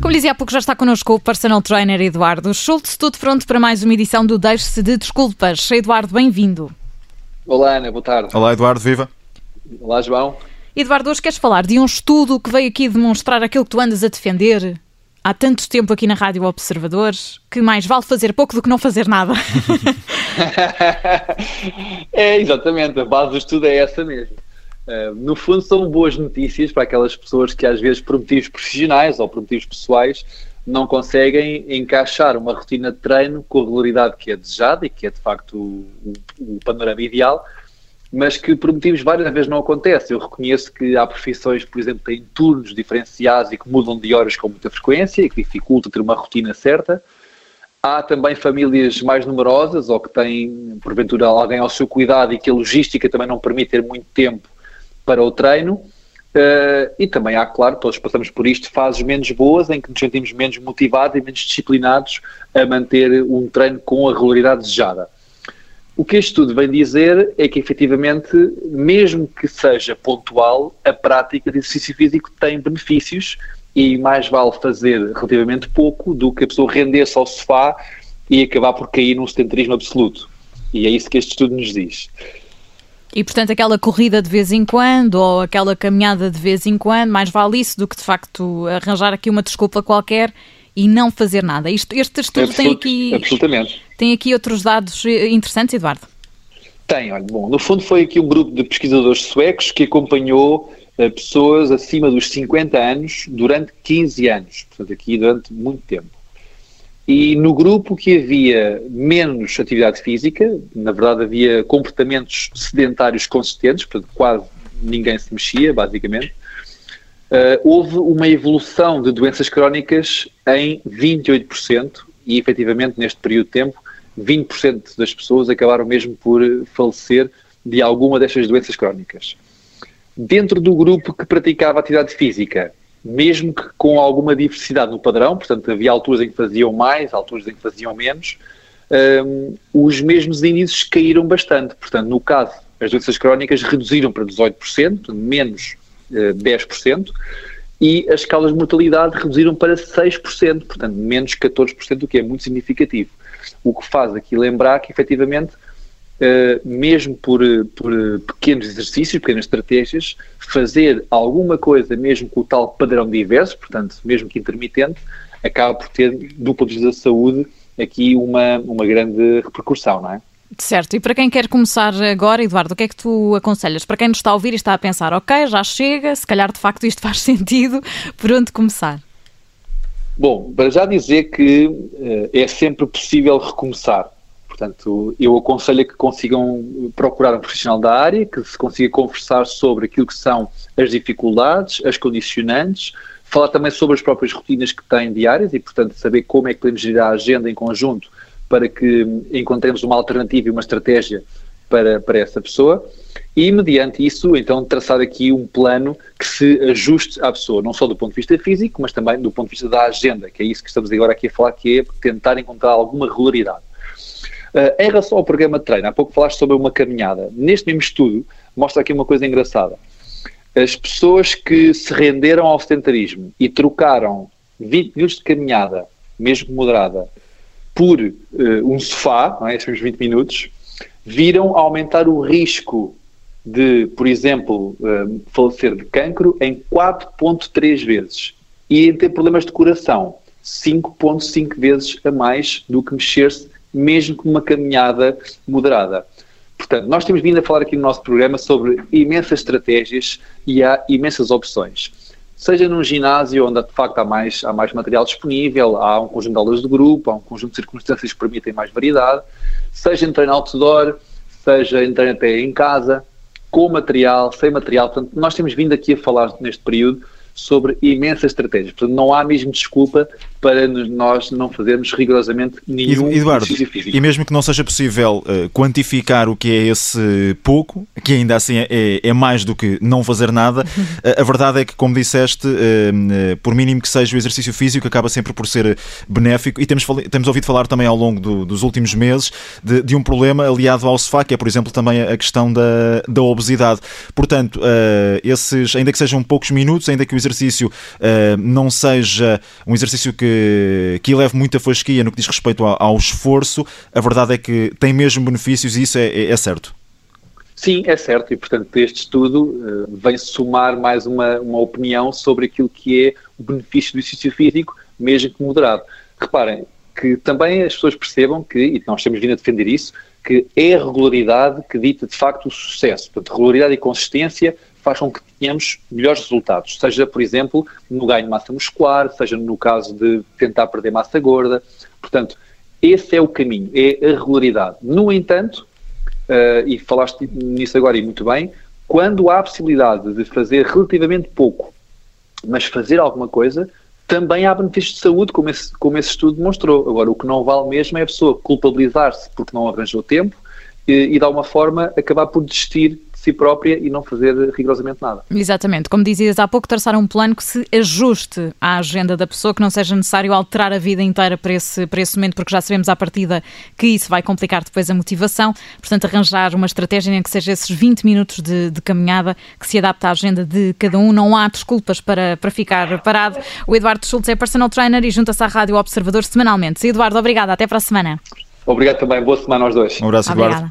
Como dizia há pouco, já está connosco o personal trainer Eduardo Schultz, tudo pronto para mais uma edição do Deixe-se de Desculpas. Eduardo, bem-vindo. Olá, Ana, boa tarde. Olá, Eduardo, viva. Olá, João. Eduardo, hoje queres falar de um estudo que veio aqui demonstrar aquilo que tu andas a defender há tanto tempo aqui na Rádio Observadores que mais vale fazer pouco do que não fazer nada. é, exatamente, a base do estudo é essa mesmo. Uh, no fundo, são boas notícias para aquelas pessoas que, às vezes, por motivos profissionais ou por motivos pessoais, não conseguem encaixar uma rotina de treino com a regularidade que é desejada e que é, de facto, o, o panorama ideal, mas que por motivos várias vezes não acontece. Eu reconheço que há profissões, por exemplo, que têm turnos diferenciados e que mudam de horas com muita frequência e que dificulta ter uma rotina certa. Há também famílias mais numerosas ou que têm, porventura, alguém ao seu cuidado e que a logística também não permite ter muito tempo para o treino. Uh, e também há, claro, todos passamos por isto, fases menos boas em que nos sentimos menos motivados e menos disciplinados a manter um treino com a regularidade desejada. O que este estudo vem dizer é que, efetivamente, mesmo que seja pontual, a prática de exercício físico tem benefícios e mais vale fazer relativamente pouco do que a pessoa render-se ao sofá e acabar por cair num sedentarismo absoluto. E é isso que este estudo nos diz. E, portanto, aquela corrida de vez em quando ou aquela caminhada de vez em quando, mais vale isso do que, de facto, arranjar aqui uma desculpa qualquer e não fazer nada. Isto, este estudo tem aqui, absolutamente. tem aqui outros dados eh, interessantes, Eduardo? Tem, olha, bom, no fundo foi aqui um grupo de pesquisadores suecos que acompanhou uh, pessoas acima dos 50 anos durante 15 anos, portanto aqui durante muito tempo. E no grupo que havia menos atividade física, na verdade havia comportamentos sedentários consistentes, portanto quase ninguém se mexia, basicamente, uh, houve uma evolução de doenças crónicas em 28% e efetivamente neste período de tempo 20% das pessoas acabaram mesmo por falecer de alguma destas doenças crónicas. Dentro do grupo que praticava atividade física, mesmo que com alguma diversidade no padrão, portanto, havia alturas em que faziam mais, alturas em que faziam menos, um, os mesmos índices caíram bastante. Portanto, no caso, as doenças crónicas reduziram para 18%, menos 10%, e as escalas de mortalidade reduziram para 6%, portanto, menos 14%, o que é muito significativo. O que faz aqui lembrar que, efetivamente, uh, mesmo por, por pequenos exercícios, pequenas estratégias, fazer alguma coisa, mesmo com o tal padrão diverso, portanto, mesmo que intermitente, acaba por ter, do ponto de vista da saúde, aqui uma, uma grande repercussão, não é? Certo, e para quem quer começar agora, Eduardo, o que é que tu aconselhas? Para quem nos está a ouvir e está a pensar, ok, já chega, se calhar de facto isto faz sentido, por onde começar? Bom, para já dizer que uh, é sempre possível recomeçar. Portanto, eu aconselho que consigam procurar um profissional da área, que se consiga conversar sobre aquilo que são as dificuldades, as condicionantes, falar também sobre as próprias rotinas que têm diárias e, portanto, saber como é que podemos gerir a agenda em conjunto para que encontremos uma alternativa e uma estratégia para, para essa pessoa e, mediante isso, então, traçar aqui um plano que se ajuste à pessoa, não só do ponto de vista físico, mas também do ponto de vista da agenda, que é isso que estamos agora aqui a falar, que é tentar encontrar alguma regularidade. Uh, em relação ao programa de treino, há pouco falaste sobre uma caminhada. Neste mesmo estudo, mostra aqui uma coisa engraçada. As pessoas que se renderam ao sedentarismo e trocaram 20 minutos de caminhada, mesmo moderada, por uh, um sofá, não é? esses 20 minutos, viram aumentar o risco de, por exemplo, uh, falecer de cancro em 4.3 vezes e em ter problemas de coração 5.5 vezes a mais do que mexer-se mesmo com uma caminhada moderada. Portanto, nós temos vindo a falar aqui no nosso programa sobre imensas estratégias e há imensas opções. Seja num ginásio onde de facto há mais, há mais material disponível, há um conjunto de aulas de grupo, há um conjunto de circunstâncias que permitem mais variedade, seja em treino outdoor, seja em treino até em casa, com material, sem material. Portanto, nós temos vindo aqui a falar neste período sobre imensas estratégias. Portanto, não há mesmo desculpa para nós não fazermos rigorosamente nenhum Eduardo, exercício físico. E mesmo que não seja possível uh, quantificar o que é esse pouco, que ainda assim é, é mais do que não fazer nada, uh, a verdade é que, como disseste, uh, por mínimo que seja o exercício físico, acaba sempre por ser benéfico. E temos, temos ouvido falar também ao longo do, dos últimos meses de, de, um problema aliado ao sofá, que é, por exemplo, também a questão da, da obesidade. Portanto, esses, ainda que sejam poucos minutos, ainda que o exercício não seja um exercício que que, eleve muita fasquia no que diz respeito ao, ao, esforço, a verdade é que tem mesmo benefícios e isso é, é, é certo. Sim, é certo, e portanto este estudo uh, vem somar mais uma, uma opinião sobre aquilo que é o benefício do exercício físico, mesmo que moderado. Reparem que também as pessoas percebam que, e nós temos vindo a defender isso, que é a regularidade que dita de facto o sucesso. Portanto, regularidade e consistência faz com que tenhamos melhores resultados, seja, por exemplo, no ganho de massa muscular, seja no caso de tentar perder massa gorda. Portanto, esse é o caminho, é a regularidade. No entanto, uh, e falaste nisso agora e muito bem, quando há a possibilidade de fazer relativamente pouco, mas fazer alguma coisa, também há benefícios de saúde, como esse, como esse estudo demonstrou. Agora, o que não vale mesmo é a pessoa culpabilizar-se porque não arranjou tempo e, e, de alguma forma, acabar por desistir si própria e não fazer rigorosamente nada. Exatamente. Como dizias há pouco, traçar um plano que se ajuste à agenda da pessoa, que não seja necessário alterar a vida inteira para esse, para esse momento, porque já sabemos à partida que isso vai complicar depois a motivação. Portanto, arranjar uma estratégia em que seja esses 20 minutos de, de caminhada que se adapta à agenda de cada um. Não há desculpas para, para ficar parado. O Eduardo Schultz é personal trainer e junta-se à Rádio Observador semanalmente. Eduardo, obrigada. Até para a semana. Obrigado também. Boa semana aos dois. Um abraço, Eduardo.